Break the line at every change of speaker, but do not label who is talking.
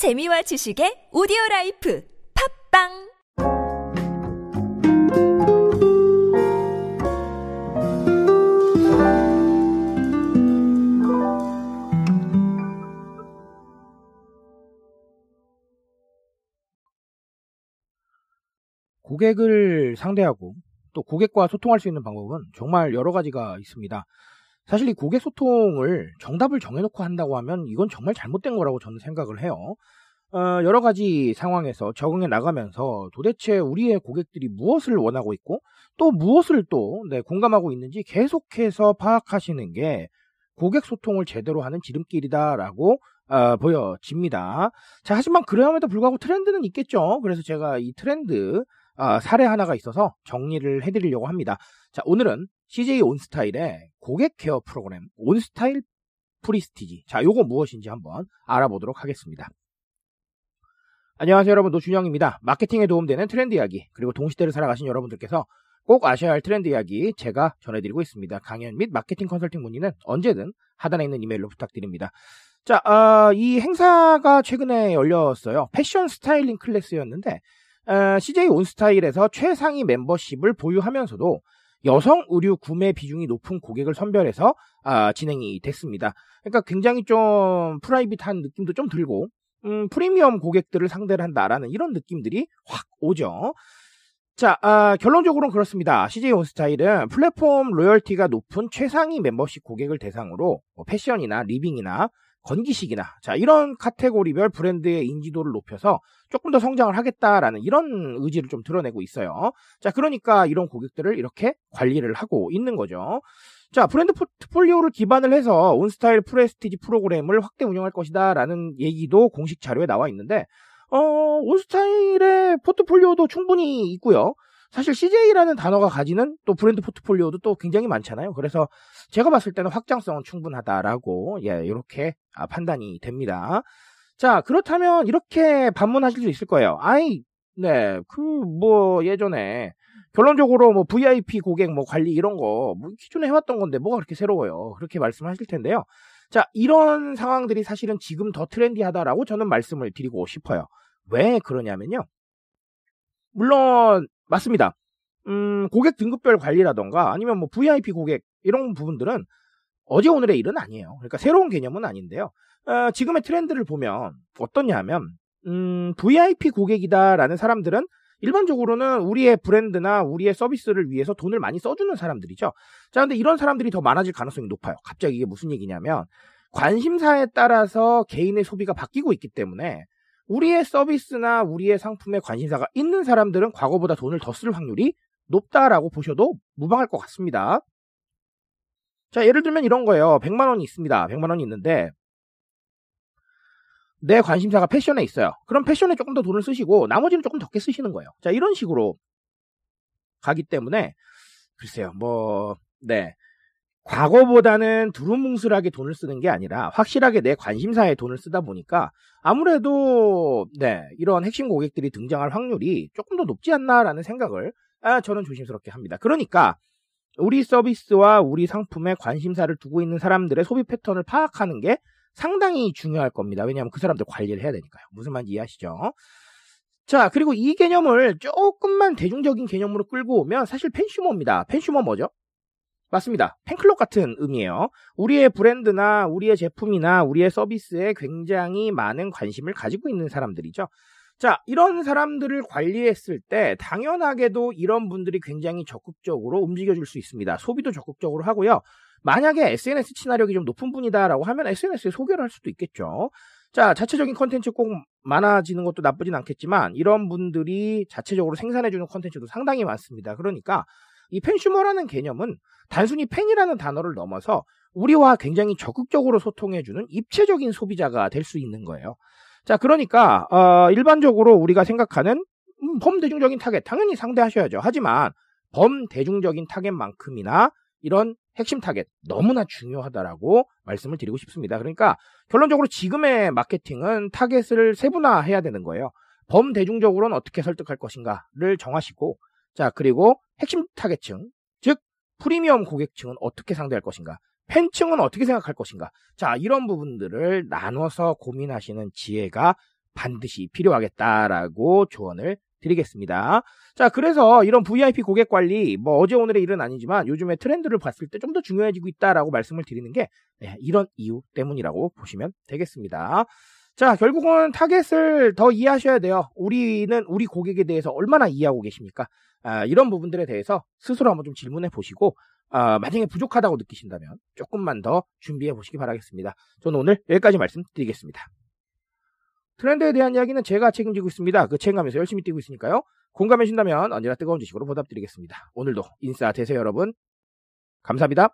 재미와 지식의 오디오 라이프 팟빵
고객을 상대하고 또 고객과 소통할 수 있는 방법은 정말 여러 가지가 있습니다. 사실 이 고객 소통을 정답을 정해놓고 한다고 하면 이건 정말 잘못된 거라고 저는 생각을 해요. 어, 여러 가지 상황에서 적응해 나가면서 도대체 우리의 고객들이 무엇을 원하고 있고 또 무엇을 또 네, 공감하고 있는지 계속해서 파악하시는 게 고객 소통을 제대로 하는 지름길이다라고 어, 보여집니다. 자, 하지만 그럼에도 불구하고 트렌드는 있겠죠. 그래서 제가 이 트렌드 아, 사례 하나가 있어서 정리를 해드리려고 합니다. 자, 오늘은 CJ 온스타일의 고객 케어 프로그램 온스타일 프레스티지. 자, 요거 무엇인지 한번 알아보도록 하겠습니다. 안녕하세요 여러분 노준영입니다. 마케팅에 도움되는 트렌드 이야기 그리고 동시대를 살아가시는 여러분들께서 꼭 아셔야 할 트렌드 이야기 제가 전해드리고 있습니다. 강연 및 마케팅 컨설팅 문의는 언제든 하단에 있는 이메일로 부탁드립니다. 자, 어, 이 행사가 최근에 열렸어요. 패션 스타일링 클래스였는데 어, CJ 온스타일에서 최상위 멤버십을 보유하면서도 여성 의류 구매 비중이 높은 고객을 선별해서 아, 진행이 됐습니다. 그러니까 굉장히 좀 private한 느낌도 좀 들고 음, 프리미엄 고객들을 상대를 한다라는 이런 느낌들이 확 오죠. 자, 아, 결론적으로는 그렇습니다. CJ 온스타일은 플랫폼 로열티가 높은 최상위 멤버십 고객을 대상으로 뭐 패션이나 리빙이나 건기식이나 자 이런 카테고리별 브랜드의 인지도를 높여서 조금 더 성장을 하겠다라는 이런 의지를 좀 드러내고 있어요. 자 그러니까 이런 고객들을 이렇게 관리를 하고 있는 거죠. 자 브랜드 포트폴리오를 기반을 해서 온스타일 프레스티지 프로그램을 확대 운영할 것이다라는 얘기도 공식 자료에 나와 있는데 어 온스타일의 포트폴리오도 충분히 있고요. 사실 CJ라는 단어가 가지는 또 브랜드 포트폴리오도 또 굉장히 많잖아요. 그래서 제가 봤을 때는 확장성은 충분하다라고 예, 이렇게 아, 판단이 됩니다. 자, 그렇다면 이렇게 반문하실 수 있을 거예요. 아이, 네, 그 뭐 예전에 결론적으로 뭐 VIP 고객 뭐 관리 이런 거 뭐 기존에 해왔던 건데 뭐가 그렇게 새로워요. 그렇게 말씀하실 텐데요. 자, 이런 상황들이 사실은 지금 더 트렌디하다라고 저는 말씀을 드리고 싶어요. 왜 그러냐면요. 물론 맞습니다. 음, 고객 등급별 관리라던가 아니면 뭐 VIP 고객 이런 부분들은 어제 오늘의 일은 아니에요. 그러니까 새로운 개념은 아닌데요. 어, 지금의 트렌드를 보면 어떻냐 하면 음, VIP 고객이다라는 사람들은 일반적으로는 우리의 브랜드나 우리의 서비스를 위해서 돈을 많이 써주는 사람들이죠. 자, 근데 이런 사람들이 더 많아질 가능성이 높아요. 갑자기 이게 무슨 얘기냐면 관심사에 따라서 개인의 소비가 바뀌고 있기 때문에 우리의 서비스나 우리의 상품에 관심사가 있는 사람들은 과거보다 돈을 더 쓸 확률이 높다라고 보셔도 무방할 것 같습니다. 자, 예를 들면 이런 거예요. 100만 원이 있습니다. 100만 원이 있는데 내 관심사가 패션에 있어요. 그럼 패션에 조금 더 돈을 쓰시고 나머지는 조금 적게 쓰시는 거예요. 자, 이런 식으로 가기 때문에 글쎄요. 뭐 네. 과거보다는 두루뭉술하게 돈을 쓰는 게 아니라 확실하게 내 관심사에 돈을 쓰다 보니까 아무래도 네 이런 핵심 고객들이 등장할 확률이 조금 더 높지 않나라는 생각을 아, 저는 조심스럽게 합니다. 그러니까 우리 서비스와 우리 상품에 관심사를 두고 있는 사람들의 소비 패턴을 파악하는 게 상당히 중요할 겁니다. 왜냐하면 그 사람들 관리를 해야 되니까요. 무슨 말인지 이해하시죠? 자, 그리고 이 개념을 조금만 대중적인 개념으로 끌고 오면 사실 펜슈머입니다. 펜슈머 뭐죠? 맞습니다. 팬클럽 같은 의미예요. 우리의 브랜드나 우리의 제품이나 우리의 서비스에 굉장히 많은 관심을 가지고 있는 사람들이죠. 자, 이런 사람들을 관리했을 때 당연하게도 이런 분들이 굉장히 적극적으로 움직여줄 수 있습니다. 소비도 적극적으로 하고요. 만약에 SNS 친화력이 좀 높은 분이다라고 하면 SNS에 소개를 할 수도 있겠죠. 자, 자체적인 컨텐츠 꼭 많아지는 것도 나쁘진 않겠지만 이런 분들이 자체적으로 생산해주는 컨텐츠도 상당히 많습니다. 그러니까 이 팬슈머라는 개념은 단순히 팬이라는 단어를 넘어서 우리와 굉장히 적극적으로 소통해주는 입체적인 소비자가 될 수 있는 거예요. 자, 그러니까 어, 일반적으로 우리가 생각하는 음, 범대중적인 타겟 당연히 상대하셔야죠. 하지만 범대중적인 타겟만큼이나 이런 핵심 타겟 너무나 중요하다라고 말씀을 드리고 싶습니다. 그러니까 결론적으로 지금의 마케팅은 타겟을 세분화해야 되는 거예요. 범대중적으로는 어떻게 설득할 것인가를 정하시고 자 그리고 핵심 타겟층 즉 프리미엄 고객층은 어떻게 상대할 것인가 팬층은 어떻게 생각할 것인가 자 이런 부분들을 나눠서 고민하시는 지혜가 반드시 필요하겠다라고 조언을 드리겠습니다. 자, 그래서 이런 VIP 고객 관리, 뭐 어제 오늘의 일은 아니지만 요즘에 트렌드를 봤을 때 좀 더 중요해지고 있다라고 말씀을 드리는 게 네, 이런 이유 때문이라고 보시면 되겠습니다. 자, 결국은 타겟을 더 이해하셔야 돼요. 우리는 우리 고객에 대해서 얼마나 이해하고 계십니까? 아, 이런 부분들에 대해서 스스로 한번 좀 질문해 보시고, 아, 만약에 부족하다고 느끼신다면 조금만 더 준비해 보시기 바라겠습니다. 저는 오늘 여기까지 말씀드리겠습니다. 트렌드에 대한 이야기는 제가 책임지고 있습니다. 그 책임감에서 열심히 뛰고 있으니까요. 공감해 주신다면 언제나 뜨거운 주식으로 보답드리겠습니다. 오늘도 인싸 되세요, 여러분. 감사합니다.